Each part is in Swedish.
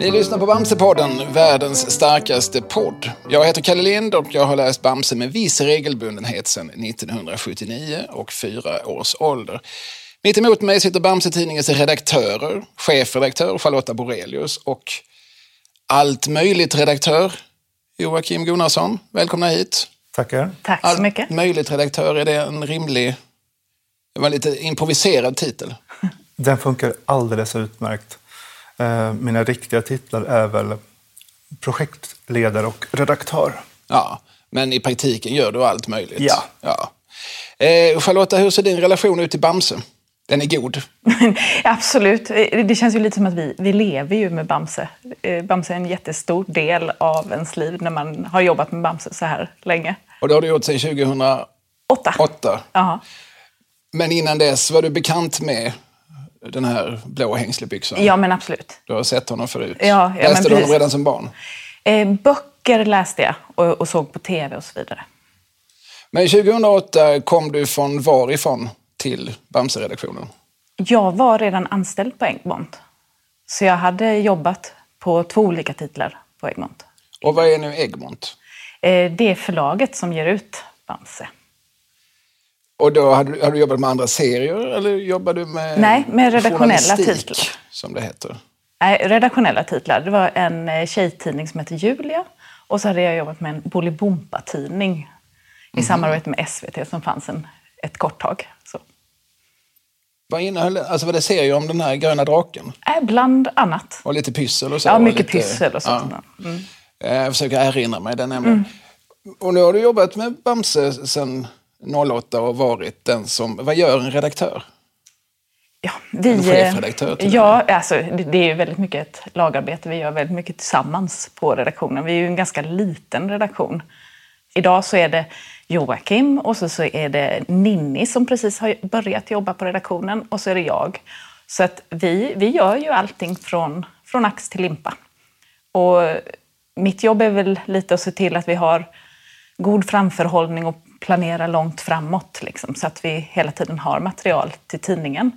Ni lyssnar på Bamsepodden, världens starkaste podd. Jag heter Kalle Lind och jag har läst Bamse med viss regelbundenhet sedan 1979 och fyra års ålder. Mitt emot mig sitter Bamse-tidningens redaktörer, chefredaktör Charlotta Borelius och allt möjligt redaktör Joakim Gunnarsson. Välkomna hit. Tackar. Tack så Allt mycket. möjligt redaktör, är det en rimlig... Det var en lite improviserad titel. Den funkar alldeles utmärkt. Eh, Mina riktiga titlar är väl projektledare och redaktör. Ja, men i praktiken gör du allt möjligt. Ja. ja. Eh, Charlotta, hur ser din relation ut till Bamse? Den är god. Absolut. Det känns ju lite som att vi, vi lever ju med Bamse. Eh, Bamse är en jättestor del av ens liv när man har jobbat med Bamse så här länge. Och det har du gjort sedan 2008. Åtta. Men innan dess var du bekant med den här blå hängslebyxan? ja, men absolut. Du har sett honom förut? Ja, ja, men Läste du honom redan som barn? Eh, böcker läste jag och, och såg på tv och så vidare. Men 2008 kom du från varifrån till Bamse-redaktionen? Jag var redan anställd på Egmont. Så jag hade jobbat på två olika titlar på Egmont. Och vad är nu Egmont? Eh, det är förlaget som ger ut Bamse. Och då hade, du- har du jobbat med andra serier eller jobbar du med Nej, med redaktionella titlar. som det heter? Nej, redaktionella titlar. Det var en eh, tjejtidning som hette Julia. Och så hade jag jobbat med en Bolibompa-tidning i samarbete med SVT som fanns en, ett kort tag. Så. Vad innehöll det? Alltså var det serier om den här gröna draken? Äh, bland annat. Och lite pyssel och så? Ja, mycket lite, pyssel och sånt. Ja. Mm. Eh, Jag försöker erinra mig den nämligen. Och nu har du jobbat med Bamse sedan 08 och varit den som... Vad gör en redaktör? Ja, vi, En chefredaktör Ja, alltså, det är ju väldigt mycket ett lagarbete. Vi gör väldigt mycket tillsammans på redaktionen. Vi är ju en ganska liten redaktion. Idag så är det Joakim och så, så är det Ninni som precis har börjat jobba på redaktionen och så är det jag. Så att vi, vi gör ju allting från, från ax till limpa. Och mitt jobb är väl lite att se till att vi har god framförhållning och planera långt framåt liksom, så att vi hela tiden har material till tidningen.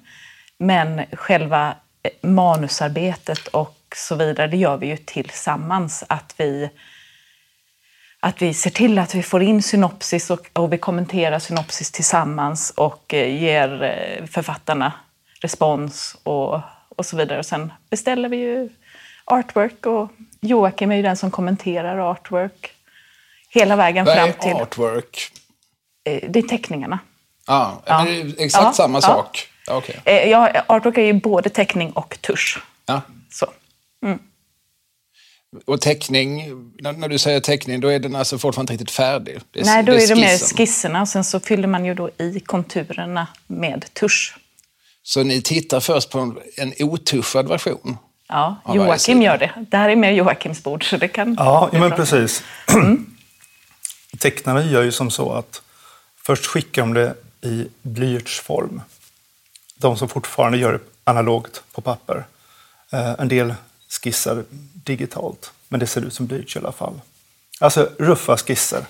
Men själva eh, manusarbetet och så vidare, det gör vi ju tillsammans. Att vi, att vi ser till att vi får in synopsis och, och vi kommenterar synopsis tillsammans och eh, ger eh, författarna respons och, och så vidare. Och sen beställer vi ju artwork och Joakim är ju den som kommenterar artwork hela vägen Vad fram är till... artwork? eh, Det är teckningarna. Ja, Ja. Men det är exakt Ja, samma ja. sak? Ja. Eh, Ja, artwork är ju både teckning och tusch. Ja. Så. Och teckning, när, när du säger teckning, då är den alltså fortfarande inte riktigt färdig? Det är, Nej, då är det mer skisserna och sen så fyller man ju då i konturerna med tusch. Så ni tittar först på en, en otuschad version? Ja, Ja, Joakim gör det. Det här är mer Joakims bord, så det kan... Ja, det är men precis. Tecknarna gör ju som så att först skickar de det i blyertsform. De som fortfarande gör det analogt på papper. Eh, En del skissar digitalt, men det ser ut som blyerts i alla fall. Alltså ruffa skisser,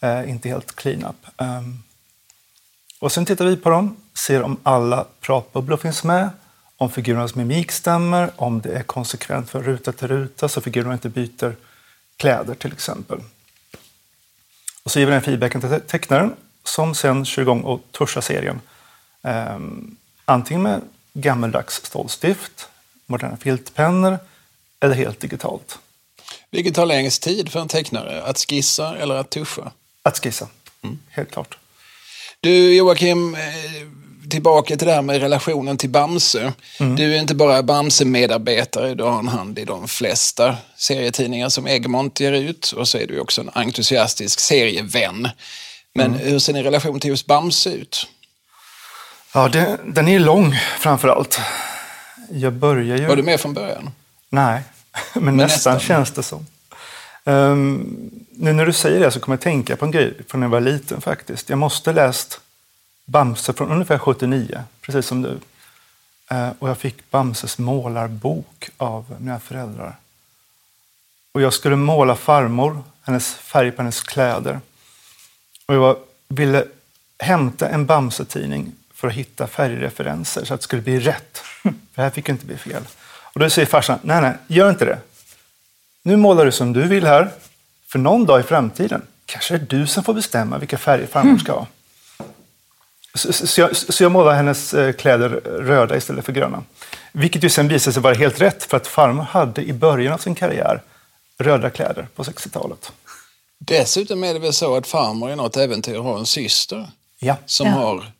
eh, inte helt clean up. Ehm, och sen tittar vi på dem, ser om alla pratbubblor finns med, om figurernas mimik stämmer, om det är konsekvent från ruta till ruta så figurerna inte byter kläder till exempel. Och så ger vi den feedbacken till tecknaren som sen kör igång och tuschar serien. Um, antingen med gammeldags stålstift, moderna filtpennor eller helt digitalt. Vilket tar längst tid för en tecknare? Att skissa eller att tuscha? Att skissa, helt klart. Du Joakim, eh, tillbaka till det här med relationen till Bamse. Du är inte bara Bamse-medarbetare, du har en hand i de flesta serietidningar som Egmont ger ut och så är du också en entusiastisk serievän. Men hur ser din relation till just Bamse ut? Ja, det, den är lång framför allt. Jag börjar ju... Var du med från början? Nej, men, nästan, nästan. känns det som. Ehm, nu när du säger det så kommer jag tänka på en grej från när jag var liten faktiskt. Jag måste läst Bamse från ungefär 79, precis som du. Eh, och jag fick Bamses målarbok av mina föräldrar. Och jag skulle måla farmor, hennes färg på hennes kläder. Och jag ville hämta en Bamse-tidning för att hitta färgreferenser så att det skulle bli rätt. För här fick det inte bli fel. Och då säger farsan, nej, nej, gör inte det. Nu målar du som du vill här, för någon dag i framtiden kanske det är du som får bestämma vilka färger farmor ska ha. Så, så, jag, så jag målade hennes eh, kläder röda istället för gröna. Vilket ju sen visade sig vara helt rätt, för att farmor hade i början av sin karriär röda kläder på 60-talet. Dessutom är det väl så att farmor i något äventyr har en syster Ja, som Ja. har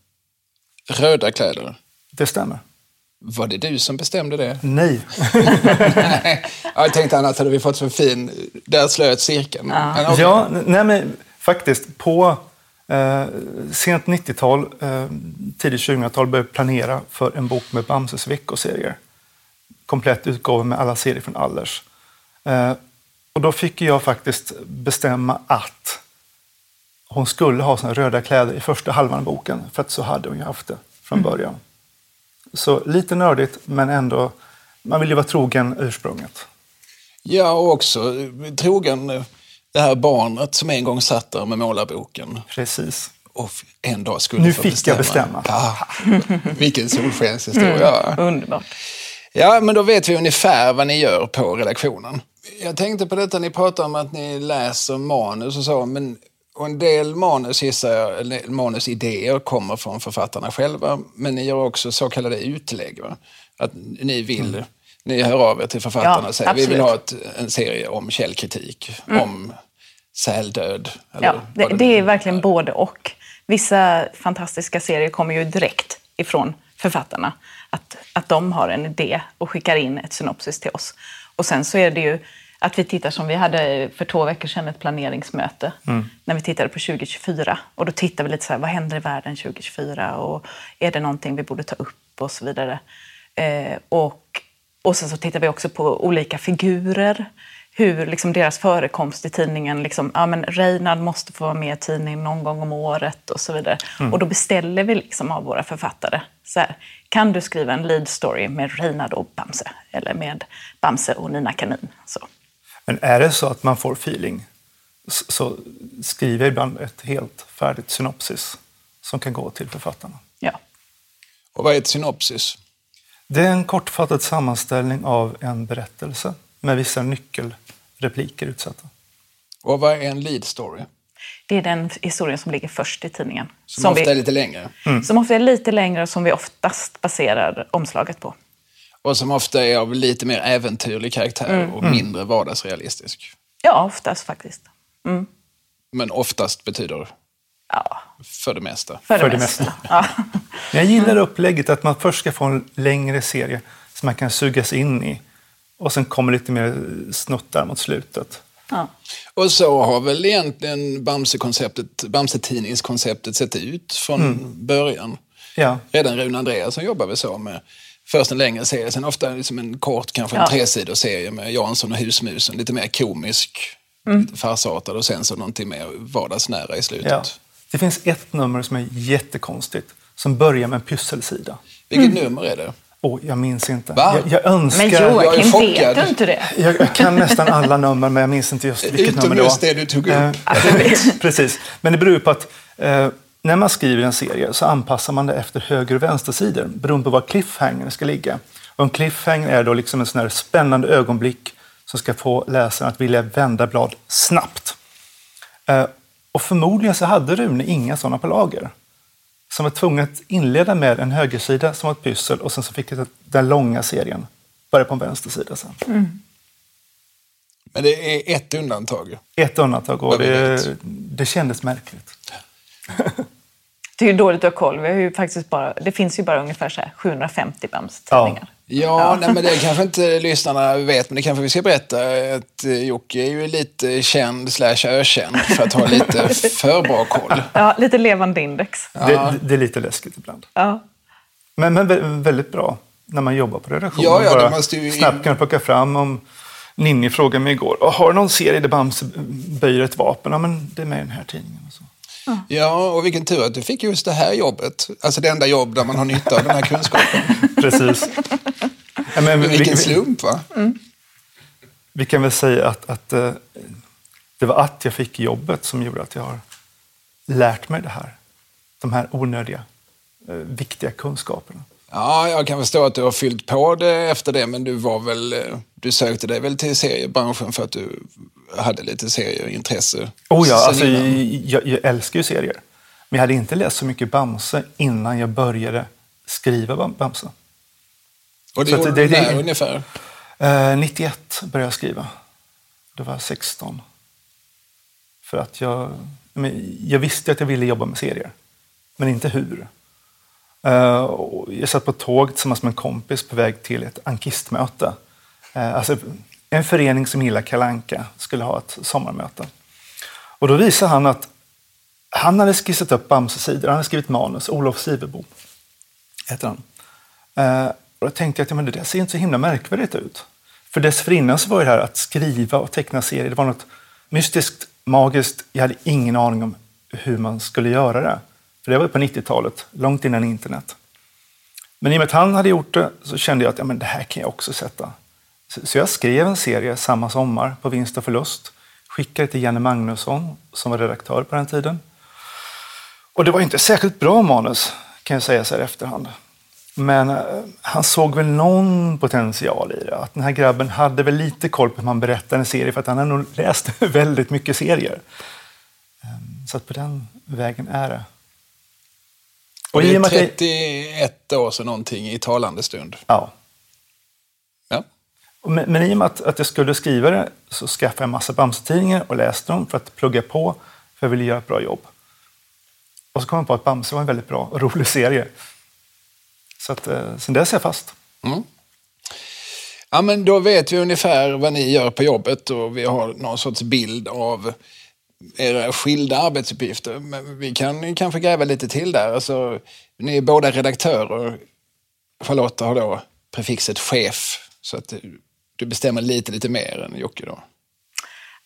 röda kläder. det stämmer. Var det du som bestämde det? Nej. Nej, jag tänkte annars hade vi fått så fin... Där slöt cirkeln. Men okej. Ja, nej men faktiskt på eh, sent 90-tal, eh, tidigt 2000-tal började jag planera för en bok med Bamses veckoserier. Komplett utgåva med alla serier från Allers. Eh, och då fick jag faktiskt bestämma att hon skulle ha sina röda kläder i första halvan av boken, för att så hade hon ju haft det från början. Så lite nördigt, men ändå, man vill ju vara trogen ursprunget. Ja, och också trogen eh, det här barnet som en gång satt där med målarboken Precis. och en dag skulle Nu få fick jag bestämma. Ja, vilken solskenshistoria. Underbart. Ja, men då vet vi ungefär vad ni gör på redaktionen. Jag tänkte på detta, ni pratar om att ni läser manus och så, men och en del manus gissar manusidéer kommer från författarna själva, men ni gör också så kallade utlägg. Va? Att ni vill, ni hör av er till författarna Ja, och säger vi vill absolut. ha ett, en serie om källkritik, om säldöd. Ja, det, vad det är verkligen både och. Vissa fantastiska serier kommer ju direkt ifrån författarna. Att, att de har en idé och skickar in ett synopsis till oss. Och sen så är det ju att vi tittar som vi hade för två veckor sedan ett planeringsmöte när vi tittade på 2024. Och då tittar vi lite så här, vad händer i världen 2024 och är det någonting vi borde ta upp och så vidare. Eh, och, och sen så tittar vi också på olika figurer hur liksom deras förekomst i tidningen, liksom, ja men Reinhard måste få vara med i tidningen någon gång om året och så vidare. Och då beställer vi liksom av våra författare, så här, kan du skriva en lead story med Reinhard och Bamse? Eller med Bamse och Nina Kanin? Så. Men är det så att man får feeling så skriver jag ibland ett helt färdigt synopsis som kan gå till författarna. Ja. Och vad är ett synopsis? Det är en kortfattad sammanställning av en berättelse med vissa nyckelrepliker utsatta. Och vad är en lead story? Det är den historien som ligger först i tidningen. Som, ofta vi, är lite längre. som ofta är lite längre och som vi oftast baserar omslaget på. Och som ofta är av lite mer äventyrlig karaktär Mm. och mindre vardagsrealistisk. Ja, oftast faktiskt. Men oftast betyder Ja, för det mesta. för det, För det mesta. mesta. Ja. Jag gillar upplägget att man först ska få en längre serie som man kan sugas in i och sen kommer lite mer snuttar mot slutet. Ja. Och så har väl egentligen Bamse-konceptet, Bamse-tidningskonceptet sett ut från Mm. början. Ja, Redan Rune Andreasson jobbar väl så med först en längre serie, sen ofta liksom en kort, kanske en Ja. tresidor serie med Jansson och husmusen, lite mer komisk, Mm. lite farsartad och sen så någonting mer vardagsnära i slutet. ja. Det finns ett nummer som är jättekonstigt som börjar med en pysselsida. Vilket nummer är det? Åh, jag minns inte. Va? Jag, jag önskar... Men Joakim, vet du inte det? Jag, jag kan nästan alla nummer, men jag minns inte just vilket Utom nummer det just var. det du tog upp. Eh, Precis. Men det beror på att eh, när man skriver en serie så anpassar man det efter höger och vänstersidor beroende på var cliffhangern ska ligga. Och en cliffhanger är då liksom en sån här spännande ögonblick som ska få läsaren att vilja vända blad snabbt. Eh, och förmodligen så hade Rune inga sådana på lager. Som var tvungen att inleda med en högersida som var ett pyssel och sen så fick den långa serien börja på en vänstersida sen. Men det är ett undantag. Ett undantag och det, det kändes märkligt. Det är ju dåligt att ha koll. Vi har ju faktiskt bara, det finns ju bara ungefär så här 750 Bamse-tidningar. Ja, Nej, men det kanske inte lyssnarna vet, men det kanske vi ska berätta. Att eh, Jocke är ju lite känd slash ökänd för att ha lite för bra koll. Ja, lite levande index. Det, det är lite läskigt ibland. Ja. Men, men vä- väldigt bra när man jobbar på redaktionen. Ja, ja, det Bara måste ju- snabbt kunna plocka fram om Ninni frågade mig igår, "Åh, har du någon serie där Bamse böjer ett vapen? Ja, men det är med i den här tidningen. Och så. Ja, och vilken tur att du fick just det här jobbet. Alltså det enda jobb där man har nytta av den här kunskapen. Precis. ja, men, vi, Vilken vi, slump, va? vi kan väl säga att, att eh, det var att jag fick jobbet som gjorde att jag har lärt mig det här. de här onödiga, eh, viktiga kunskaperna. Ja, jag kan förstå att du har fyllt på det efter det, men du var väl, eh, du sökte dig väl till seriebranschen för att du hade lite serieintresse? Oh ja, alltså, jag, jag älskar ju serier. Men jag hade inte läst så mycket Bamse innan jag började skriva Bam- Bamse. Och det så gjorde det- du när ungefär? Eh, 91 började jag skriva. Då var jag 16. För att jag, men jag visste att jag ville jobba med serier, men inte hur. Eh, jag satt på ett tåg tillsammans med en kompis på väg till ett ankistmöte. Eh, alltså en förening som gillar Kalanka skulle ha ett sommarmöte. Och då visade han att han hade skissat upp Bamse-sidor, han hade skrivit manus, Olof Sivebo heter han. Eh, och då tänkte jag att ja, men det där ser inte så himla märkvärdigt ut. För dessförinnan så var det här att skriva och teckna serier, det var något mystiskt, magiskt. Jag hade ingen aning om hur man skulle göra det. För det var ju på 90-talet, långt innan internet. Men i och med att han hade gjort det så kände jag att ja, men det här kan jag också sätta. Så, jag skrev en serie samma sommar på vinst och förlust. Skickade till Janne Magnusson som var redaktör på den tiden. Och det var inte särskilt bra manus kan jag säga så här i efterhand. Men eh, han såg väl någon potential i det. Att den här grabben hade väl lite koll på hur man berättar en serie för att han har nog läst väldigt mycket serier. Ehm, så att på den vägen är det. Och det är att jag- 31 år sedan någonting i talande stund. Ja. Ja. Men, men i och med att, att jag skulle skriva det så skaffade jag en massa Bamse-tidningar och läste dem för att plugga på, för jag ville göra ett bra jobb. Och så kom jag på att Bamse var en väldigt bra och rolig serie. Så att, eh, sen dess är jag fast. Mm. Ja, men då vet vi ungefär vad ni gör på jobbet och vi har någon sorts bild av era skilda arbetsuppgifter. Men vi kan kanske gräva lite till där. Alltså, ni är båda redaktörer. Charlotta har då prefixet chef, så att du- du bestämmer lite, lite mer än Jocke då.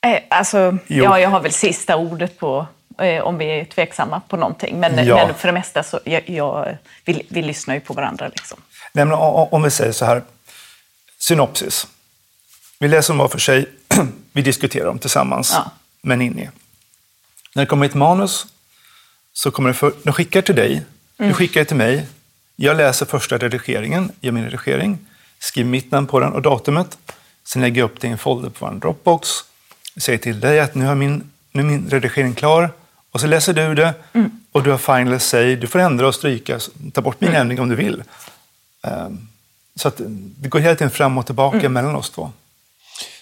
Eh, Alltså, Jo. ja, jag har väl sista ordet på eh, om vi är tveksamma på någonting. Men, Ja. men för det mesta så jag, jag, vi, vi lyssnar ju på varandra. Liksom. Nej, men om vi säger så här, synopsis. Vi läser dem var för sig, vi diskuterar dem tillsammans, Ja. men Ninni. När det kommer ett manus så kommer det för, de skickar till dig, Mm. du skickar till mig. Jag läser första redigeringen, gör min redigering, skriver mitt namn på den och datumet. Sen lägger jag upp det i en folder på vår Dropbox. Säger till dig att nu, har min, nu är min redigering klar. Och så läser du det Mm. och du har final say. Du får ändra och stryka, ta bort min ändring om du vill. Ehm, Så att det går hela tiden fram och tillbaka Mm. mellan oss två.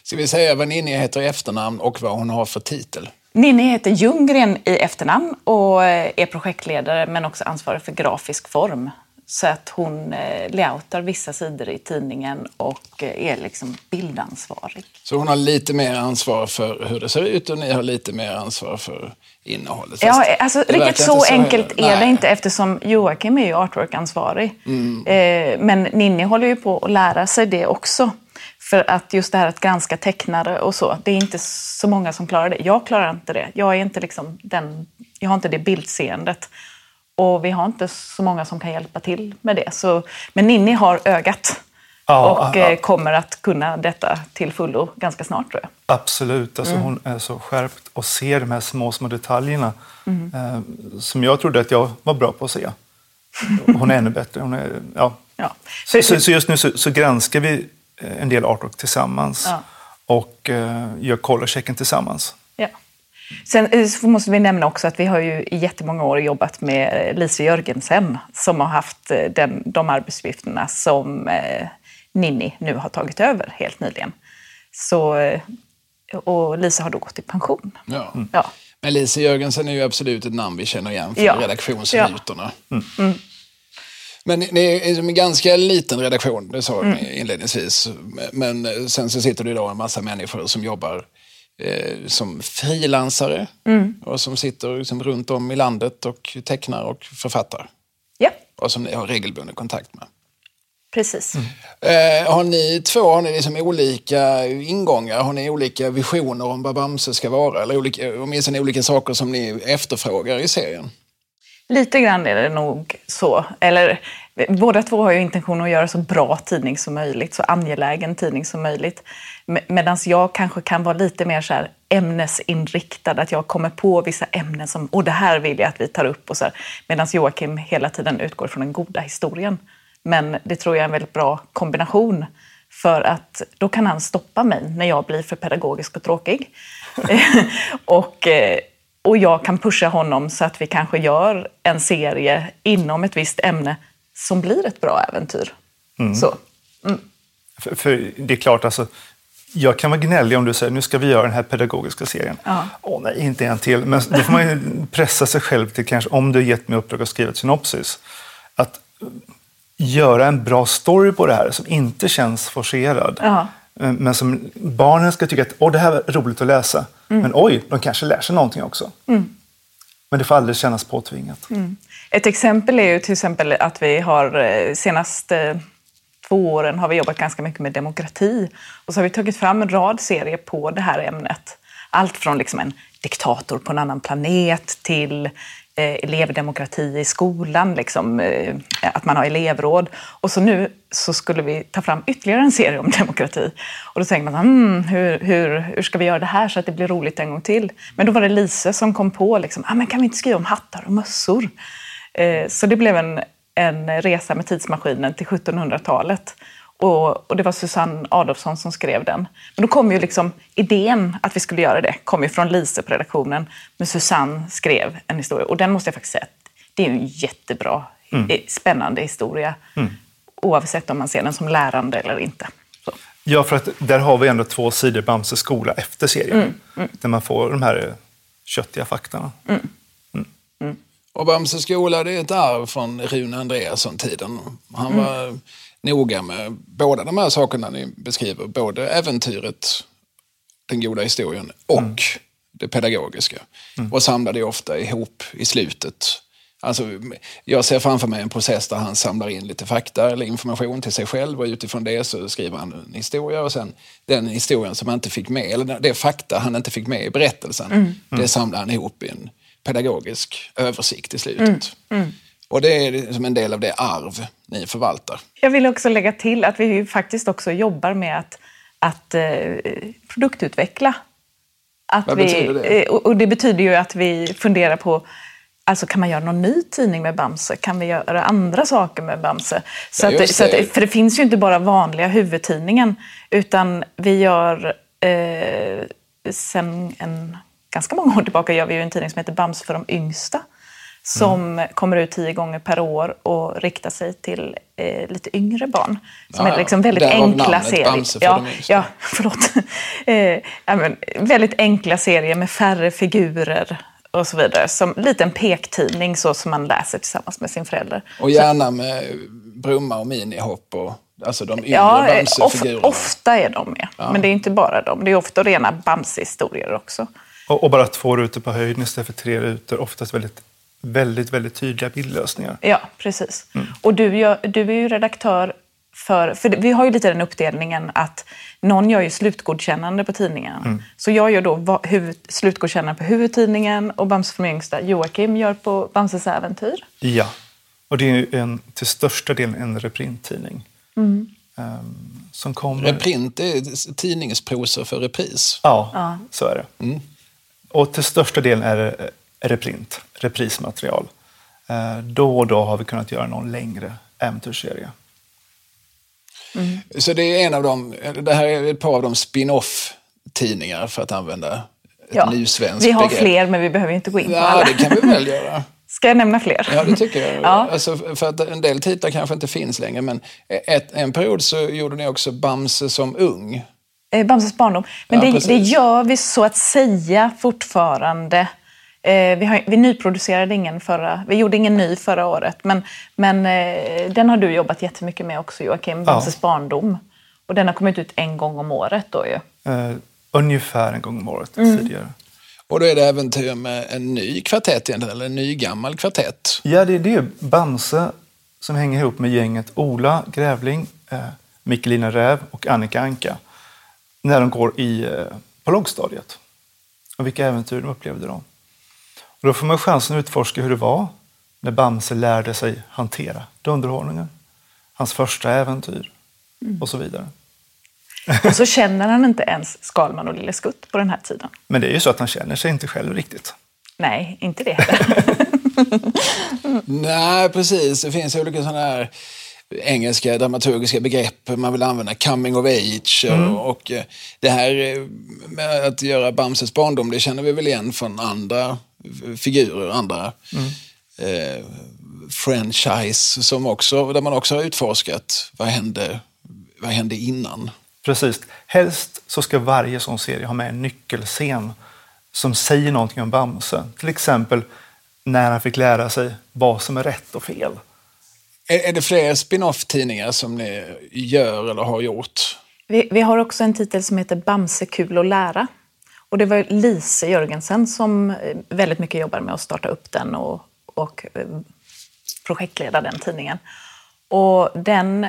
Ska vi säga vad Ninni heter i efternamn och vad hon har för titel? Ninni heter Ljunggren i efternamn och eh, är projektledare men också ansvarig för grafisk form. Så att hon eh, layoutar vissa sidor i tidningen och eh, är liksom bildansvarig. Så hon har lite mer ansvar för hur det ser ut och ni har lite mer ansvar för innehållet. Ja, alltså, det riktigt så inte enkelt är det Nej. inte eftersom Joakim är ju artwork-ansvarig. Mm. Men Ninni håller ju på att lära sig det också. För att just det här att granska tecknare och så, det är inte så många som klarar det. Jag klarar inte det. Jag, är inte liksom den, jag har inte det bildseendet. Och vi har inte så många som kan hjälpa till med det. Så, men Ninni har ögat. Ja, och ja. eh, kommer att kunna detta till fullo ganska snart tror jag. Absolut. Alltså, Hon är så skärpt och ser de här små, små detaljerna Mm. eh, som jag trodde att jag var bra på att se. Hon är ännu bättre. Hon är, ja. Ja. så, så, så just nu så, så granskar vi en del artwork tillsammans Ja. och eh, gör colorchecken tillsammans. Ja. Sen eh, så måste vi nämna också att vi har ju i jättemånga år jobbat med Lise Jörgensen som har haft eh, den, de arbetsuppgifterna som eh, Ninni nu har tagit över helt nyligen. Så, eh, och Lisa har då gått i pension. Ja. Ja. Men Lise Jörgensen är ju absolut ett namn vi känner igen från Ja. redaktionsrutorna. Men ni är en ganska liten redaktion, det sa Mm. ni inledningsvis. Men sen så sitter det idag en massa människor som jobbar eh, som frilansare Mm. och som sitter liksom runt om i landet och tecknar och författar. ja, Och som ni har regelbunden kontakt med. precis. Eh, har ni två har ni liksom olika ingångar? Har ni olika visioner om vad Bamse ska vara? Eller olika, åtminstone olika saker som ni efterfrågar i serien? Lite grann är det nog så. Eller, båda två har ju intention att göra så bra tidning som möjligt, så angelägen tidning som möjligt. Medan jag kanske kan vara lite mer så här ämnesinriktad, att jag kommer på vissa ämnen som och det här vill jag att vi tar upp. Medan Joakim hela tiden utgår från den goda historien. Men det tror jag är en väldigt bra kombination. För att då kan han stoppa mig när jag blir för pedagogisk och tråkig. och, eh, och jag kan pusha honom så att vi kanske gör en serie inom ett visst ämne som blir ett bra äventyr. Mm. Så. Mm. För, för, det är klart, alltså, jag kan vara gnällig om du säger nu ska vi göra den här pedagogiska serien. Åh ja. oh, nej, inte en till. Men då får man pressa sig själv till kanske, om du gett mig uppdrag att skriva ett synopsis, att göra en bra story på det här som inte känns forcerad. Ja. Eh, men som barnen ska tycka att oh, det här är roligt att läsa. Mm. Men oj, de kanske lär sig någonting också. Mm. Men det får aldrig kännas påtvingat. Mm. Ett exempel är ju till exempel att vi har eh, senaste två åren har vi jobbat ganska mycket med demokrati. Och så har vi tagit fram en rad serier på det här ämnet. Allt från liksom en diktator på en annan planet till eh, Eh, elevdemokrati i skolan, liksom, eh, att man har elevråd. Och så nu så skulle vi ta fram ytterligare en serie om demokrati. Och då tänker man, mm, hur, hur, hur ska vi göra det här så att det blir roligt en gång till? Men då var det Lise som kom på, liksom, ah, men kan vi inte skriva om hattar och mössor? Eh, så det blev en, en resa med tidsmaskinen till 1700-talet. Och, och, det var Susanne Adolfsson som skrev den. Men då kom ju liksom idén att vi skulle göra det kom ju från Lise på redaktionen. Men Susanne skrev en historia och den måste jag faktiskt säga det är en jättebra, mm. Eh, spännande historia. Mm. Oavsett om man ser den som lärande eller inte. Så. Ja, för att där har vi ändå två sidor Bamses skola efter serien. Mm. Mm. Där man får de här köttiga faktorna. Mm. mm. Och Bamses skola det är ett arv från Rune Andreasson-tiden. Han var noga med båda de här sakerna ni beskriver. Både äventyret, den goda historien och mm. det pedagogiska. Mm. Och samlar det ofta ihop i slutet. Alltså, jag ser framför mig en process där han samlar in lite fakta eller information till sig själv och utifrån det så skriver han en historia och sen den historien som han inte fick med, eller det fakta han inte fick med i berättelsen, mm. det samlar han ihop i en pedagogisk översikt i slutet. Mm. Mm. Och det är som en del av det arv ni förvaltar. Jag vill också lägga till att vi faktiskt också jobbar med att, att eh, produktutveckla. Att Vad vi, betyder det? Eh, och det betyder ju att vi funderar på Alltså kan man göra någon ny tidning med Bamse? Kan vi göra andra saker med Bamse? Så att, så att, för det finns ju inte bara vanliga huvudtidningen, utan vi gör eh, sen en ganska många år tillbaka gör vi ju en tidning som heter Bamse för de yngsta som mm. kommer ut tio gånger per år och riktar sig till eh, lite yngre barn. Som ja, är liksom väldigt enkla serier. Ja, ja, förlåt. eh, ja, men, väldigt enkla serier med färre figurer och så vidare. Som liten pektidning så som man läser tillsammans med sin förälder. Och gärna med Brumma och Minihopp och alltså de yngre ja, Bamse-figurerna. Of, ofta är de med. Ja. Men det är inte bara de. Det är ofta rena Bamse-historier också. Och, och, bara två rutor på höjden istället för tre rutor. Oftast väldigt väldigt, väldigt tydliga bildlösningar. Ja, precis. Mm. Och du, gör, du är ju redaktör för, för vi har ju lite den uppdelningen att någon gör ju slutgodkännande på tidningen. Mm. Så jag gör då huvud, slutgodkännande på huvudtidningen och Bamse från yngsta Joakim gör på Bamses äventyr. Ja, och det är ju en, till största delen en reprinttidning. Mm. Um, som kommer... Reprint är tidningsprosa för repris. Ja, ja. så är det. Mm. Och till största delen är det reprint, reprismaterial. Eh, då och då har vi kunnat göra någon längre äventyrsserie. Mm. Så det är en av de, det här är ett par av de spin-off tidningar för att använda ett ja, nysvenskt Vi har begrepp. fler men vi behöver inte gå in på ja, alla. det kan vi väl göra. Ska jag nämna fler? Ja, det tycker jag. ja. alltså, för att en del titlar kanske inte finns längre, men ett, en period så gjorde ni också Bamse som ung. Eh, Bamses barndom. Men ja, det, det, gör vi så att säga fortfarande. Eh, vi, har, vi nyproducerade ingen förra, vi gjorde ingen ny förra året, men, men eh, den har du jobbat jättemycket med också Joakim, Bamses ja. barndom. Och den har kommit ut en gång om året då ju. Uh, ungefär en gång om året mm. tidigare. Och då är det äventyr med en ny kvartett eller en ny gammal kvartett? Ja, det är det. Bamse som hänger ihop med gänget Ola Grävling, eh, Mikkelina Räv och Annika Anka. När de går i, eh, på lågstadiet. Och vilka äventyr de upplevde då. Och då får man chansen att utforska hur det var när Bamse lärde sig hantera underhållningen. Hans första äventyr och så vidare. Och så känner han inte ens Skalman och Lille Skutt på den här tiden. Men det är ju så att han känner sig inte själv riktigt. Nej, inte det heller. Nej, precis. Det finns olika sådana här engelska dramaturgiska begrepp man vill använda. Coming of age mm. och, och, eh, det här eh, med att göra Bamses barndom, det känner vi väl igen från andra figurer, andra mm. eh, franchise som också, där man också har utforskat vad hände, vad hände innan. Precis. Helst så ska varje sån serie ha med en nyckelscen som säger någonting om Bamse. Till exempel när han fick lära sig vad som är rätt och fel. Är, är det fler spin-off-tidningar som ni gör eller har gjort? Vi, vi, har också en titel som heter Bamse kul att lära. Och det var Lise Jörgensen som eh, väldigt mycket jobbade med att starta upp den och, och eh, projektleda den tidningen. Och den,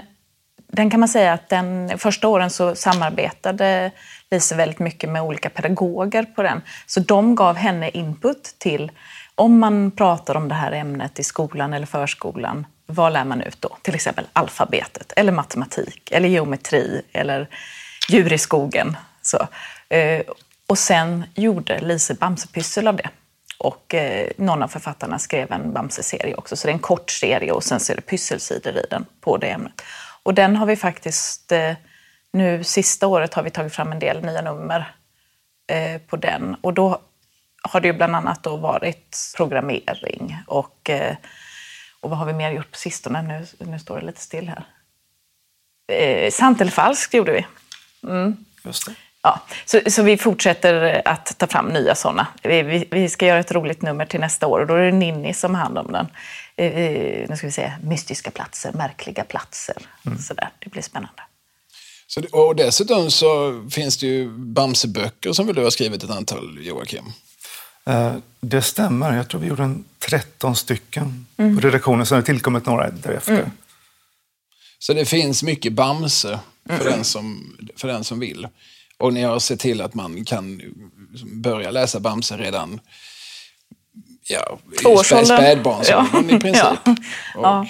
den kan man säga att den första åren så samarbetade Lise väldigt mycket med olika pedagoger på den. Så de gav henne input till om man pratar om det här ämnet i skolan eller förskolan, vad lär man ut då? Till exempel alfabetet, eller matematik, eller geometri, eller djur i skogen. Så. Eh, och sen gjorde Lise Bamsepyssel av det. Och eh, någon av författarna skrev en Bamse-serie också, så det är en kort serie och sen så är det pysselsidor i den på det ämnet. Och den har vi faktiskt, eh, nu sista året har vi tagit fram en del nya nummer eh, på den. Och då har det ju bland annat då varit programmering och, eh, och vad har vi mer gjort på sistone? Nu, nu står det lite still här. Eh, sant eller falskt gjorde vi. Mm. Just det. Ja, så, så vi fortsätter att ta fram nya sådana. Vi, vi, vi, ska göra ett roligt nummer till nästa år och då är det Ninni som har hand om den. Eh, nu ska vi se, mystiska platser, märkliga platser. Mm. Så där. Det blir spännande. Så, och dessutom så finns det ju Bamseböcker som du har skrivit ett antal, Joakim. Eh, det stämmer. Jag tror vi gjorde en 13 stycken mm. på redaktionen. Sen har det tillkommit några därefter. Mm. Så det finns mycket Bamse för, mm. den som, för den som vill. Och ni har sett till att man kan börja läsa Bamse redan ja, spä, spädbarnsåldern ja. i princip. Ja. Och, ja.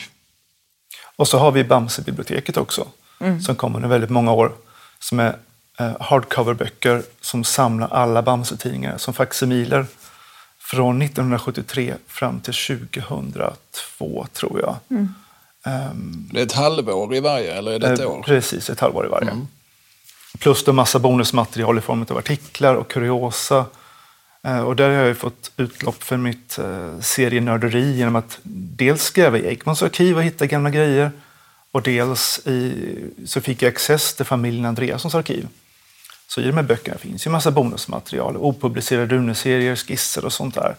och så har vi Bamsebiblioteket också, mm. som kom under väldigt många år. Som är eh, hardcoverböcker som samlar alla Bamse-tidningar som facsimiler från 1973 fram till 2002, tror jag. Mm. Um, det är ett halvår i varje, eller är det ett eh, år? Precis, ett halvår i varje. Mm. Plus en massa bonusmaterial i form av artiklar och kuriosa. Eh, och där har jag fått utlopp för mitt eh, serienörderi genom att dels gräva i Ekmans arkiv och hitta gamla grejer. Och dels i, så fick jag access till familjen Andreassons arkiv. Så i de här böckerna finns ju massa bonusmaterial, opublicerade runeserier, skisser och sånt där.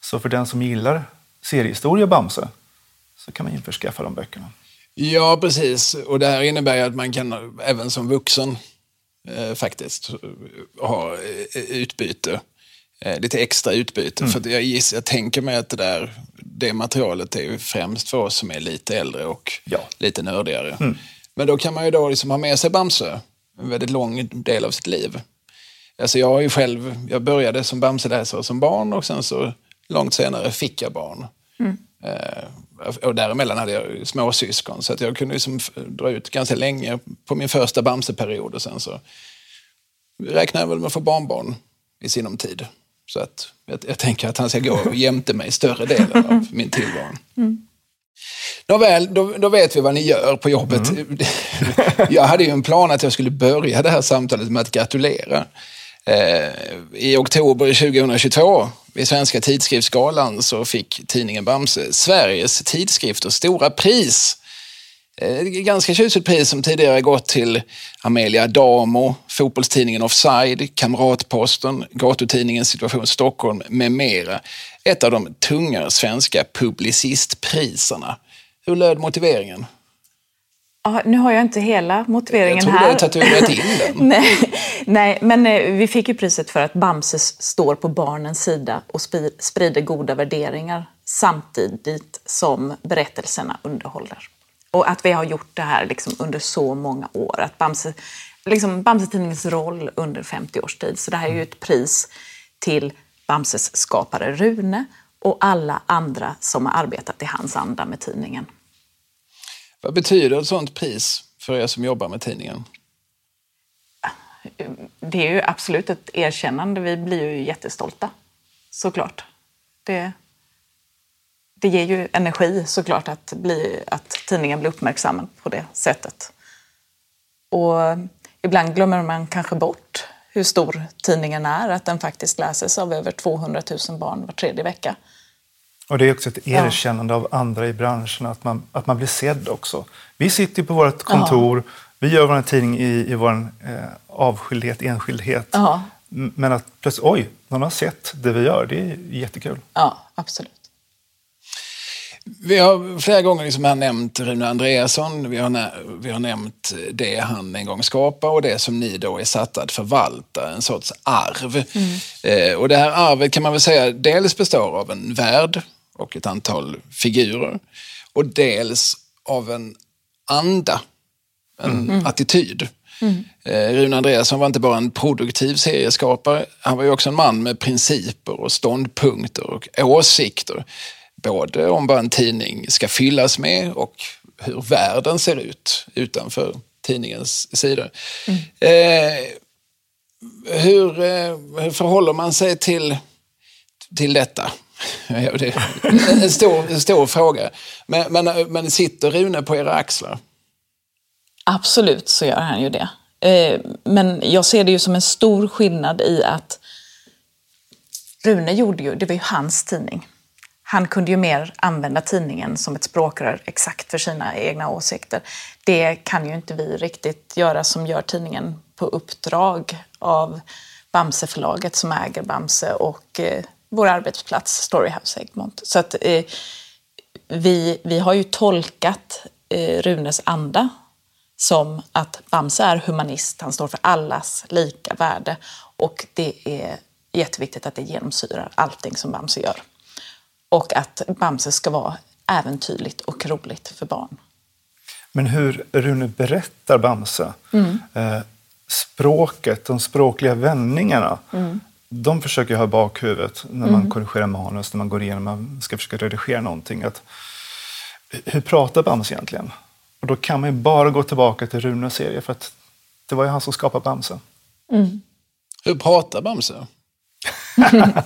Så för den som gillar seriehistoria Bamse så kan man införskaffa de böckerna. Ja, precis. Och det här innebär ju att man kan även som vuxen eh, faktiskt ha eh, utbyte. Eh, lite extra utbyte. Mm. För jag, giss, jag tänker mig att det där det materialet är ju främst för oss som är lite äldre och ja. lite nördigare. Mm. Men då kan man ju då liksom ha med sig Bamse en väldigt lång del av sitt liv. Alltså jag har ju själv, jag började som Bamse-läsare som barn och sen så långt senare fick jag barn. Mm. Eh, och däremellan hade jag småsyskon så att jag kunde liksom dra ut ganska länge på min första Bamse-period och sen så räknar jag väl med att få barnbarn i sinom tid. Så att jag, jag tänker att han ska gå jämte mig större delen av min tillvaro. Mm. Nåväl, då, då vet vi vad ni gör på jobbet. Mm. jag hade ju en plan att jag skulle börja det här samtalet med att gratulera. Eh, I oktober 2022 vid Svenska tidskriftsgalan så fick tidningen Bamse Sveriges tidskrifters stora pris. Eh, ett ganska tjusigt pris som tidigare gått till Amelia Damo, fotbollstidningen Offside, Kamratposten, gatutidningen Situation Stockholm med mera. Ett av de tunga svenska publicistpriserna. Hur löd motiveringen? Ja, nu har jag inte hela motiveringen här. Jag trodde du hade tatuerat in den. nej, nej, men eh, vi fick ju priset för att Bamse står på barnens sida och sprider goda värderingar samtidigt som berättelserna underhåller. Och att vi har gjort det här liksom under så många år. Att Bamse, liksom Bamse-tidningens roll under 50 års tid. Så det här är ju ett pris till Bamses skapare Rune och alla andra som har arbetat i hans anda med tidningen. Vad betyder ett sånt pris för er som jobbar med tidningen? Det är ju absolut ett erkännande. Vi blir ju jättestolta, såklart. Det, det ger ju energi såklart att, bli, att tidningen blir uppmärksammad på det sättet. Och ibland glömmer man kanske bort hur stor tidningen är, att den faktiskt läses av över 200 000 barn var tredje vecka. Och det är också ett erkännande ja. av andra i branschen, att man, att man blir sedd också. Vi sitter på vårt kontor, ja. vi gör vår tidning i, i vår eh, avskildhet, enskildhet. Ja. Men att plötsligt, oj, någon har sett det vi gör, det är jättekul. Ja, absolut. Vi har flera gånger liksom här nämnt Rune Andreasson, vi har, vi har nämnt det han en gång skapade och det som ni då är satta att förvalta, en sorts arv. Mm. Eh, och det här arvet kan man väl säga dels består av en värld och ett antal figurer och dels av en anda, en mm. attityd. Mm. Eh, Rune Andreasson var inte bara en produktiv serieskapare, han var ju också en man med principer och ståndpunkter och åsikter både om vad en tidning ska fyllas med och hur världen ser ut utanför tidningens sidor. Mm. Eh, hur, eh, hur förhåller man sig till, till detta? Det är en stor, en stor fråga. Men, men, men sitter Rune på era axlar? Absolut så gör han ju det. Eh, men jag ser det ju som en stor skillnad i att Rune gjorde ju, det var ju hans tidning. Han kunde ju mer använda tidningen som ett språkrör exakt för sina egna åsikter. Det kan ju inte vi riktigt göra som gör tidningen på uppdrag av Bamseförlaget som äger Bamse och eh, vår arbetsplats Storyhouse Egmont. Så att eh, vi, vi har ju tolkat eh, Runes anda som att Bamse är humanist, han står för allas lika värde och det är jätteviktigt att det genomsyrar allting som Bamse gör. Och att Bamse ska vara äventyrligt och roligt för barn. Men hur Rune berättar Bamse, mm. eh, språket, de språkliga vändningarna, mm. De försöker jag ha i bakhuvudet när man mm. korrigerar manus, när man går igenom, man ska försöka redigera någonting. Att, hur pratar Bamse egentligen? Och då kan man ju bara gå tillbaka till Runes serie, för att det var ju han som skapade Bamse. Mm. Hur pratar Bamse?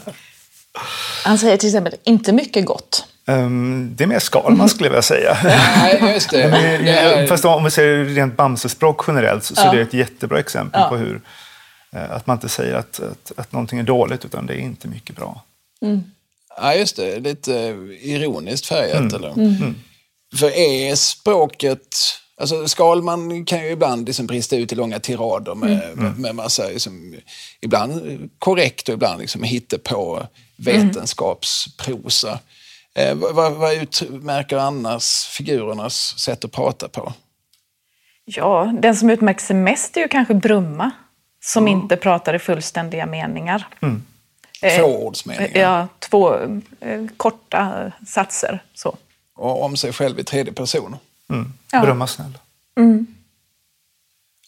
Han säger till exempel inte mycket gott. Um, det är mer Skalman skulle jag vilja säga. Nej, just det. Men, fast om vi säger rent Bamsespråk generellt så, ja. är det ett jättebra exempel ja. på hur att man inte säger att, att, att någonting är dåligt utan det är inte mycket bra. Mm. Ja, just det. Lite ironiskt färgat. Mm. Eller? Mm. mm. För är språket Alltså Skalman kan ju ibland liksom brista ut i långa tirader med, mm. med, med massa, liksom, ibland korrekt och ibland liksom på vetenskapsprosa. Eh, vad, vad utmärker annars figurernas sätt att prata på? Ja, den som utmärker sig mest är ju kanske Brumma, som mm. inte pratar i fullständiga meningar. Mm. Eh, Tvåordsmeningar? Ja, två eh, korta satser. Så. Och om sig själv i tredje person? Mm. Ja. Brumma snäll. Mm.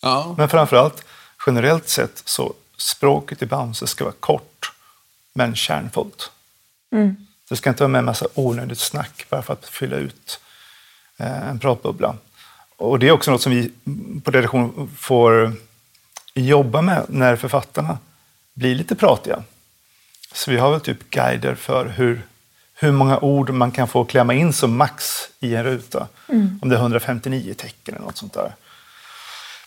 Ja. Men framförallt, generellt sett, så språket i Bamse ska vara kort men kärnfullt. Mm. Det ska inte vara med en massa onödigt snack bara för att fylla ut eh, en pratbubbla. Och det är också något som vi på redaktion får jobba med när författarna blir lite pratiga. Så vi har väl typ guider för hur, hur många ord man kan få klämma in som max i en ruta. Mm. Om det är 159 tecken eller något sånt där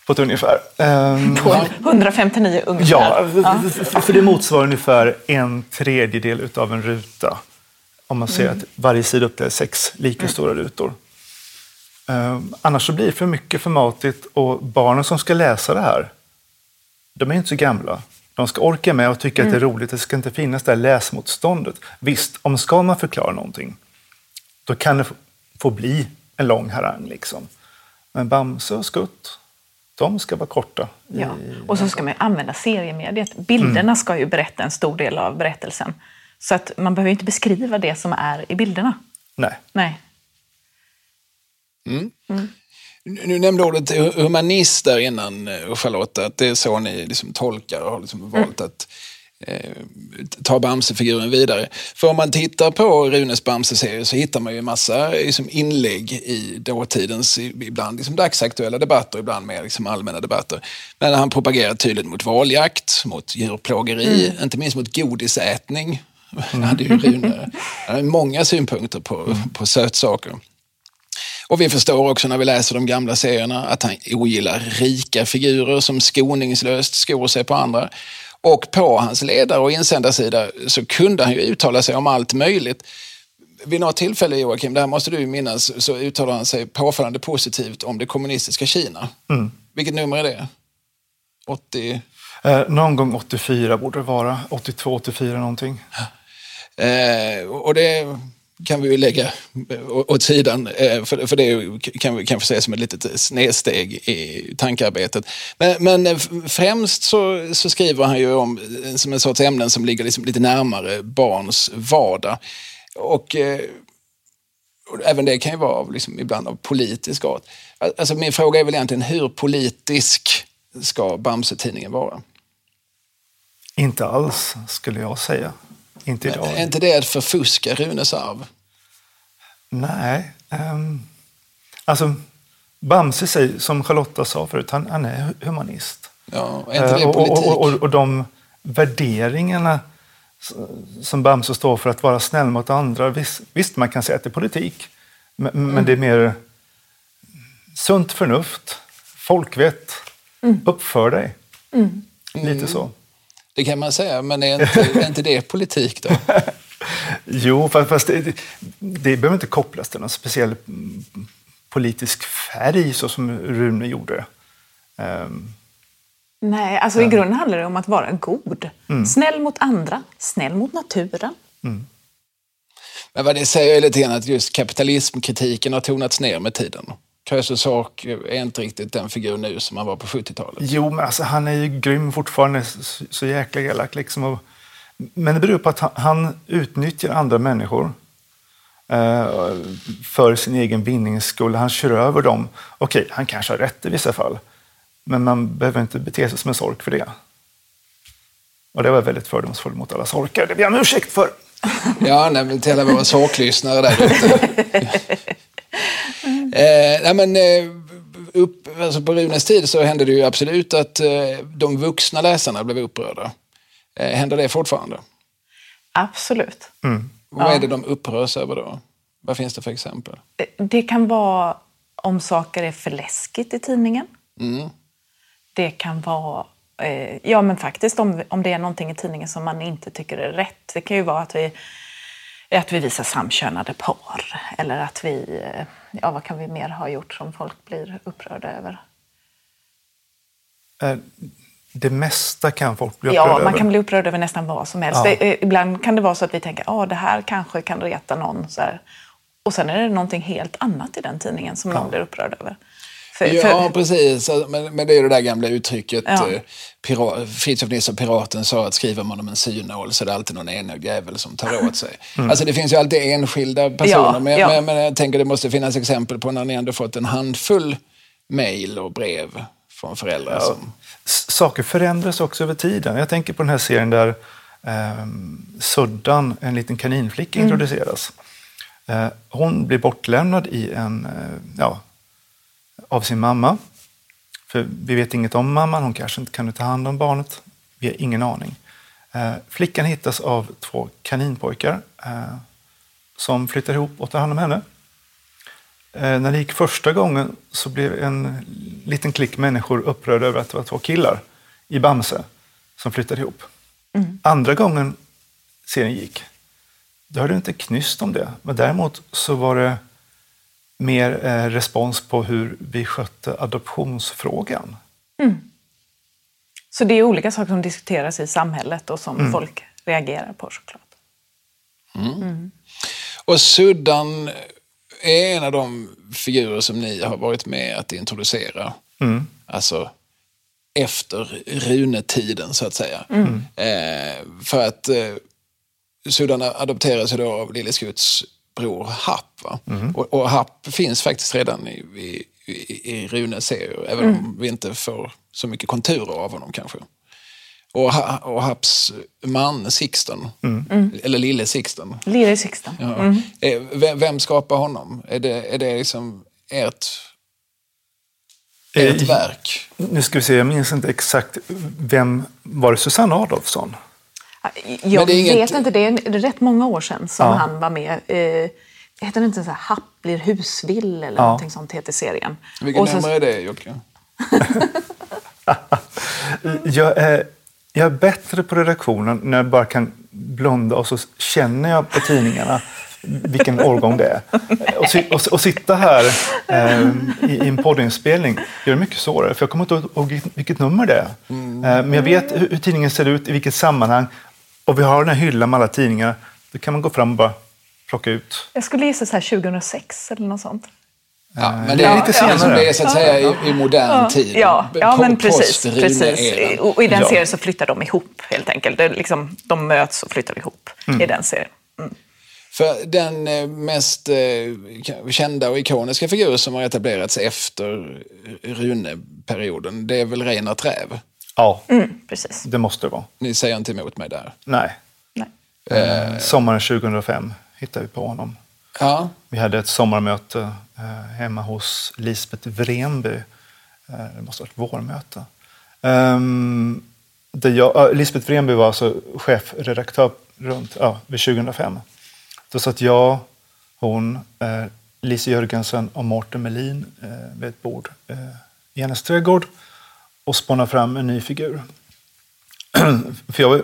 på ett ungefär. Um, på 159 ungefär? Ja, ja, för det motsvarar ungefär en tredjedel av en ruta. Om man ser mm. att varje sida upp är sex lika mm. stora rutor. Um, annars så blir det för mycket formatigt och barnen som ska läsa det här, de är inte så gamla. De ska orka med och tycka mm. att det är mm. roligt. Det ska inte finnas det här läsmotståndet. Visst, om ska man förklara någonting, då kan det få bli en lång harang. Liksom. Men Bamse och Skutt, de ska vara korta. Ja. Och så ska man använda seriemediet. Bilderna mm. ska ju berätta en stor del av berättelsen. Så att man behöver inte beskriva det som är i bilderna. Nej. Nej. Mm. Nu nämnde ordet humanist där innan, eh, Charlotte, att det är så ni liksom tolkar och har liksom valt mm. att eh, ta Bamse-figuren vidare. För om man tittar på Runes Bamse-serie så hittar man ju massa liksom, inlägg i dåtidens, ibland liksom, dagsaktuella debatter, ibland mer liksom, allmänna debatter. Men han propagerar tydligt mot valjakt, mot djurplågeri, mm. inte minst mot godisätning. Mm. hade ju Rune hade många synpunkter på, på sötsaker. Och vi förstår också när vi läser de gamla serierna att han ogillar rika figurer som skoningslöst skor sig på andra. Och på hans ledare och insändarsida så kunde han ju uttala sig om allt möjligt. Vid något tillfälle, Joakim, det här måste du minnas, så uttalar han sig påfallande positivt om det kommunistiska Kina. Mm. Vilket nummer är det? 80? Eh, någon gång 84 borde det vara. 82, 84 någonting. Eh, och det kan vi ju lägga åt sidan, eh, för, det kan vi kanske säga som ett litet snedsteg i tankearbetet. Men, men eh, främst så, så, skriver han ju om eh, som en sorts ämnen som ligger liksom lite närmare barns vardag. Och, och även det kan ju vara av, liksom, ibland av politisk art. Alltså min fråga är väl egentligen hur politisk ska Bamse-tidningen vara? Inte alls, skulle jag säga. Inte idag. Men är inte det att förfuska Runes arv? Nej. Um, alltså, Bamse säger, som Charlotta sa förut, han, han är humanist. Ja, är inte det uh, politik? Och, och, och, och, de värderingarna som Bamse står för, att vara snäll mot andra, visst, visst man kan säga att det är politik, men, mm. men det är mer sunt förnuft, folkvett, mm. uppför dig. Mm. Lite så. Det kan man säga, men är inte, är inte det politik då? jo, fast, fast det, det, det behöver inte kopplas till någon speciell politisk färg så som Rune gjorde. Um, Nej, alltså um, i grunden handlar det om att vara god. Mm. Snäll mot andra, snäll mot naturen. Mm. Men vad det säger är lite grann att just kapitalismkritiken har tonats ner med tiden. Krösus Sak är inte riktigt den figur nu som han var på 70-talet. Jo, men alltså, han är ju grym fortfarande, så, så jäkla elak. Liksom. Och, men det beror på att han, han utnyttjar andra människor eh, för sin egen vinnings skull. Han kör över dem. Okej, han kanske har rätt i vissa fall, men man behöver inte bete sig som en sork för det. Och det var väldigt fördomsfull mot alla sorkar, det ber jag om ursäkt för. Ja, nej, till alla våra sorklyssnare där ute. Eh, nej, men, eh, upp, alltså på Runes tid så hände det ju absolut att eh, de vuxna läsarna blev upprörda. Eh, händer det fortfarande? Absolut. Mm. Vad är det de upprörs över då? Vad finns det för exempel? Eh, det kan vara om saker är för läskigt i tidningen. Mm. Det kan vara eh, Ja, men faktiskt om, om det är någonting i tidningen som man inte tycker är rätt. Det kan ju vara att vi, att vi visar samkönade par eller att vi eh, ja, vad kan vi mer ha gjort som folk blir upprörda över? Eh, det mesta kan folk bli upprörda över. Ja, man kan bli upprörd över nästan vad som helst. Ja. Det, ibland kan det vara så att vi tänker att ah, det här kanske kan reta någon. Så här. Och sen är det någonting helt annat i den tidningen som ja. någon blir upprörd över. För, ja, för... precis. Men, men, det är det där gamla uttrycket. Ja. Eh, Fritiof Nilsson, piraten, sa att skriver man om en synål så är det alltid någon enögd jävel som tar åt sig. Mm. Alltså det finns ju alltid enskilda personer. Ja, men, ja. Men, men, jag tänker det måste finnas exempel på när ni ändå fått en handfull mejl och brev från föräldrar. Som... Saker förändras också över tiden. Jag tänker på den här serien där eh, Suddan, en liten kaninflicka, mm. introduceras. Eh, hon blir bortlämnad i en, eh, ja, av sin mamma. För vi vet inget om mamman, hon kanske inte kan ta hand om barnet. Vi har ingen aning. Eh, flickan hittas av två kaninpojkar eh, som flyttar ihop och tar hand om henne. Eh, när det gick första gången så blev en liten klick människor upprörda över att det var två killar i Bamse som flyttade ihop. Mm. Andra gången serien gick, då hörde du inte knyst om det. Men däremot så var det mer eh, respons på hur vi skötte adoptionsfrågan. Mm. Så det är olika saker som diskuteras i samhället och som mm. folk reagerar på såklart. Mm. mm. Och Suddan är en av de figurer som ni har varit med att introducera. Mm. Alltså efter runetiden så att säga. Mm. Eh, för att eh, Suddan adopteras då av Lilleskuts bror Happ. Mm. Och, och, Happ finns faktiskt redan i, i, i, i Runes serier, även mm. om vi inte får så mycket konturer av honom kanske. Och, ha, och Haps man Sixten, eller lille Sixten. Lille Sixten. Ja. Eh, Vem, vem skapar honom? Är det, är det liksom ert, ert Eh, verk? Nu ska vi se, jag minns inte exakt. Vem var det? Susanne Adolfsson? Jag inget- vet inte, det är rätt många år sedan som Ja. han var med. Eh, heter det inte så här Happ blir husvill eller Ja. någonting sånt heter serien. Vilket Och så- nummer är det Jocke? Jag är, jag är bättre på redaktionen när jag bara kan blunda och så känner jag på tidningarna vilken årgång det är. Och, och, och sitta här eh, i, i en poddinspelning gör det mycket svårare för jag kommer inte ihåg vilket- nummer det är. Eh, men jag vet hur, hur tidningen ser ut, i vilket sammanhang och vi har den här hyllan med alla tidningar. Då kan man gå fram och bara plocka ut. Jag skulle gissa så här 2006 eller något sånt. Ja, men det är Ja, lite ja. senare. Som det är så att säga i, i modern tid. Ja, ja men precis. Precis. Och och i den Ja. serien så flyttar de ihop helt enkelt. Det är liksom, de möts och flyttar ihop i den serien. För den eh, mest eh, kända och ikoniska figur som har etablerats efter Rune-perioden, det är väl Reinhard Räv? Ja, Mm, precis. det måste det vara. Ni säger inte emot mig där. Nej. Nej. Eh, sommaren 2005 hittade vi på honom. Ja, Vi hade ett sommarmöte eh, hemma hos Lisbeth Wrenby. Eh, det måste ha varit vårmöte. Um, jag, uh, Lisbeth Wrenby var alltså chefredaktör runt, ja, vid 2005. Då satt jag, hon, eh, Lise Jörgensen och Mårten Melin eh, vid ett bord eh, i hennes trädgård och spånade fram en ny figur. För jag,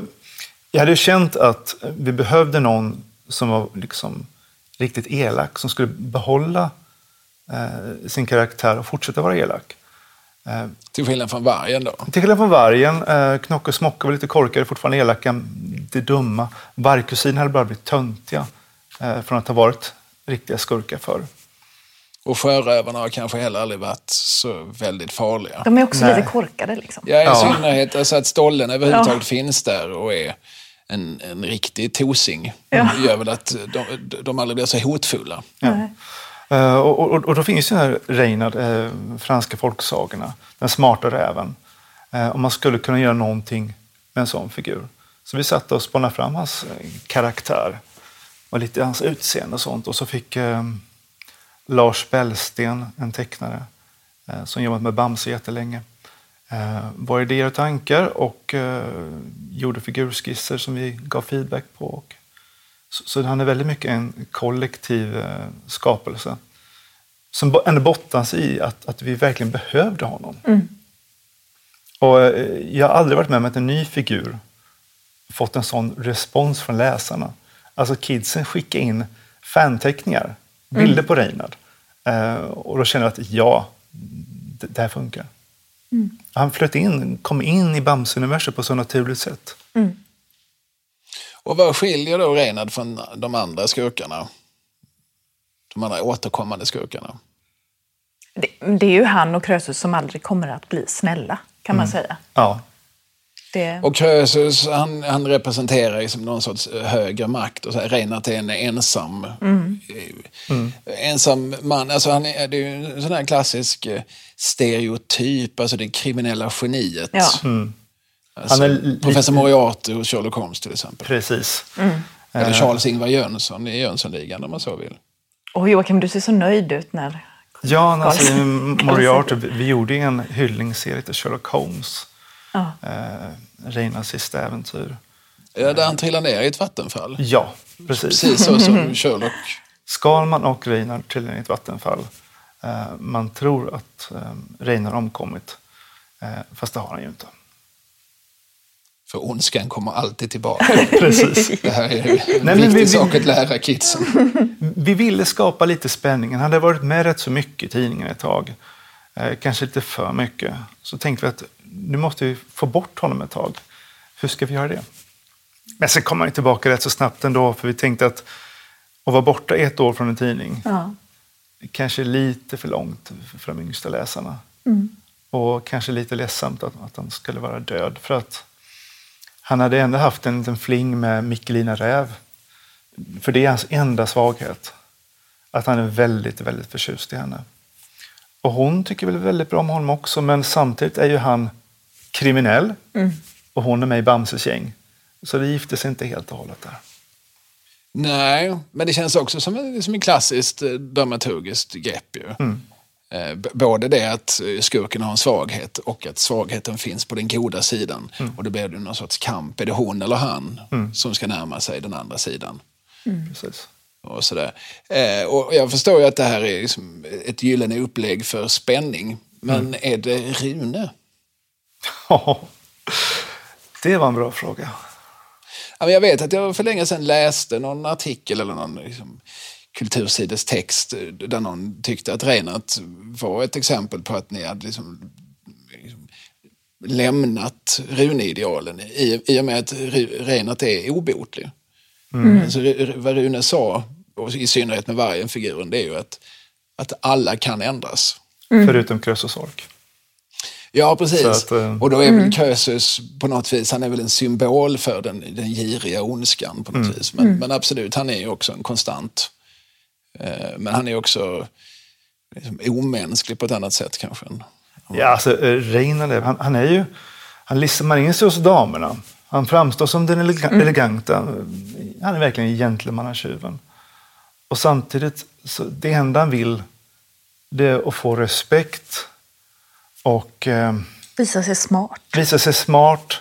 jag hade känt att vi behövde någon som var liksom riktigt elak, som skulle behålla eh, sin karaktär och fortsätta vara elak. Eh, till skillnad från vargen då. till skillnad från vargen, eh, Knocke och Smocke var lite korkade, fortfarande elaka, det dumma. Vargkusinen hade bara blivit töntiga eh, från att ha varit riktiga skurkar förr. Och sjörövarna har kanske heller aldrig varit så väldigt farliga. De är också Nej. lite korkade liksom. Ja, i Ja. synnerhet alltså att stollen överhuvudtaget Ja. finns där och är en, en riktig tosing. Ja. gör väl att de, de aldrig blir så hotfulla. Nej. Eh, och, och, och då finns ju den här Reinhard, eh, franska folksagorna, den smarta räven. Eh, och man skulle kunna göra någonting med en sån figur. Så vi satte och spannade fram hans karaktär och lite hans utseende och sånt. Och så fick eh, Lars Bellsten, en tecknare eh, som jobbat med Bamse jättelänge, eh, våra idéer och tankar och eh, gjorde figurskisser som vi gav feedback på. Och, så, han är väldigt mycket en kollektiv skapelse. Som ändå bottnas i att, att vi verkligen behövde honom. Och eh, jag har aldrig varit med om att en ny figur fått en sån respons från läsarna. Alltså kidsen skickar in fanteckningar, bilder på Reinhard. Eh, och då känner jag att ja, det, det här funkar. Han flöt in, kom in i Bamse-universum på så naturligt sätt. Och vad skiljer då Reinhard från de andra skurkarna? De andra återkommande skurkarna? Det, det är ju han och Krösus som aldrig kommer att bli snälla, kan man säga. Ja, Det, Och Krösus, han, han representerar liksom någon sorts eh, högre makt. Och så här, Reinhard är en ensam, eh, ensam man. Alltså han är, det är ju en sån här klassisk eh, stereotyp, alltså det kriminella geniet. ja. Alltså, Han är li- Professor Moriarty hos Sherlock Holmes till exempel. precis. Eller Charles-Ingvar Jönsson i Jönssonligan om man så vill. Och Joakim, du ser så nöjd ut när... Ja, alltså. Moriarty, vi vi gjorde ju en hyllningsserie till Sherlock Holmes. Ja. Eh, Reinas sista äventyr. Ja, där han trillar ner i ett vattenfall. Ja, precis. Precis så som Sherlock. Skalman och Reinar trillar ner i ett vattenfall. Eh, man tror att eh, Reinar omkommit, eh, fast det har han ju inte. För ondskan kommer alltid tillbaka. Precis. Det här är en men viktig vi- vi- sak att lära kidsen. Vi ville skapa lite spänning. Han hade varit med rätt så mycket i tidningen ett tag. Eh, kanske lite för mycket. Så tänkte vi att nu måste vi få bort honom ett tag. Hur ska vi göra det? Men sen kom han tillbaka rätt så snabbt ändå. För vi tänkte att att vara borta ett år från en tidning Ja. kanske är lite för långt för de yngsta läsarna. Och kanske lite ledsamt att, att han skulle vara död. För att han hade ändå haft en liten fling med Mikkelina Räv. För det är hans enda svaghet. Att han är väldigt, väldigt förtjust i henne. Och hon tycker väl väldigt bra om honom också, men samtidigt är ju han kriminell. och hon är med i Bamses gäng. Så det gifte sig inte helt och hållet där. Nej, men det känns också som, en, som klassiskt eh, dramaturgiskt grepp. Ju. Mm. Eh, både det att eh, skurken har en svaghet och att svagheten finns på den goda sidan. Mm. Och då blir det någon sorts kamp. Är det hon eller han mm. som ska närma sig den andra sidan? Mm. Precis. Och, sådär. Eh, och jag förstår ju att det här är liksom ett gyllene upplägg för spänning. Men mm. är det Rune? Ja, det var en bra fråga. Jag vet att jag för länge sedan läste någon artikel eller någon liksom, kultursides text där någon tyckte att Reinhardt var ett exempel på att ni hade liksom, liksom lämnat Rune-idealen i, i och med att Reinhardt är obotlig. Mm. Alltså, vad Rune sa, och i synnerhet med vargen-figuren, det är ju att, att alla kan ändras. Mm. Förutom Krösus Ork. Ja, precis. Att, uh... Och då är väl mm. Krösus på något vis, han är väl en symbol för den, den giriga ondskan på något mm. vis. Men, mm. men, absolut, han är ju också en konstant. Eh, men han är också liksom, omänsklig på ett annat sätt kanske. Ja, alltså eh, Reinald, han, han är ju, han listar in sig hos damerna. Han framstår som den elega mm. eleganta, han är verkligen gentlemannatjuven. Och samtidigt, så det enda han vill, det är att få respekt och... Eh, visa sig smart. Visa sig smart.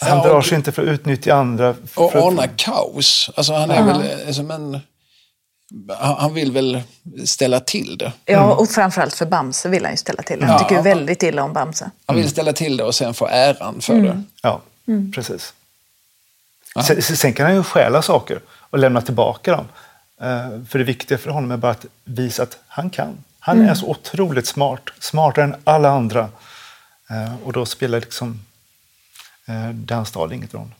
Han ja, drar sig inte för att utnyttja andra. Och ordna kaos. Alltså han är ja. väl som en... Han vill väl ställa till det. Ja, mm. och framförallt för Bamse vill han ju ställa till det. Han ja, tycker väldigt illa om Bamse. Han vill ställa till det och sen få äran för mm. det. Ja, mm. precis. Sen, sen, kan han ju stjäla saker och lämna tillbaka dem. Uh, för det viktiga för honom är bara att visa att han kan. Han mm. är så otroligt smart, smartare än alla andra. Uh, och då spelar liksom uh, det han stal inget roll.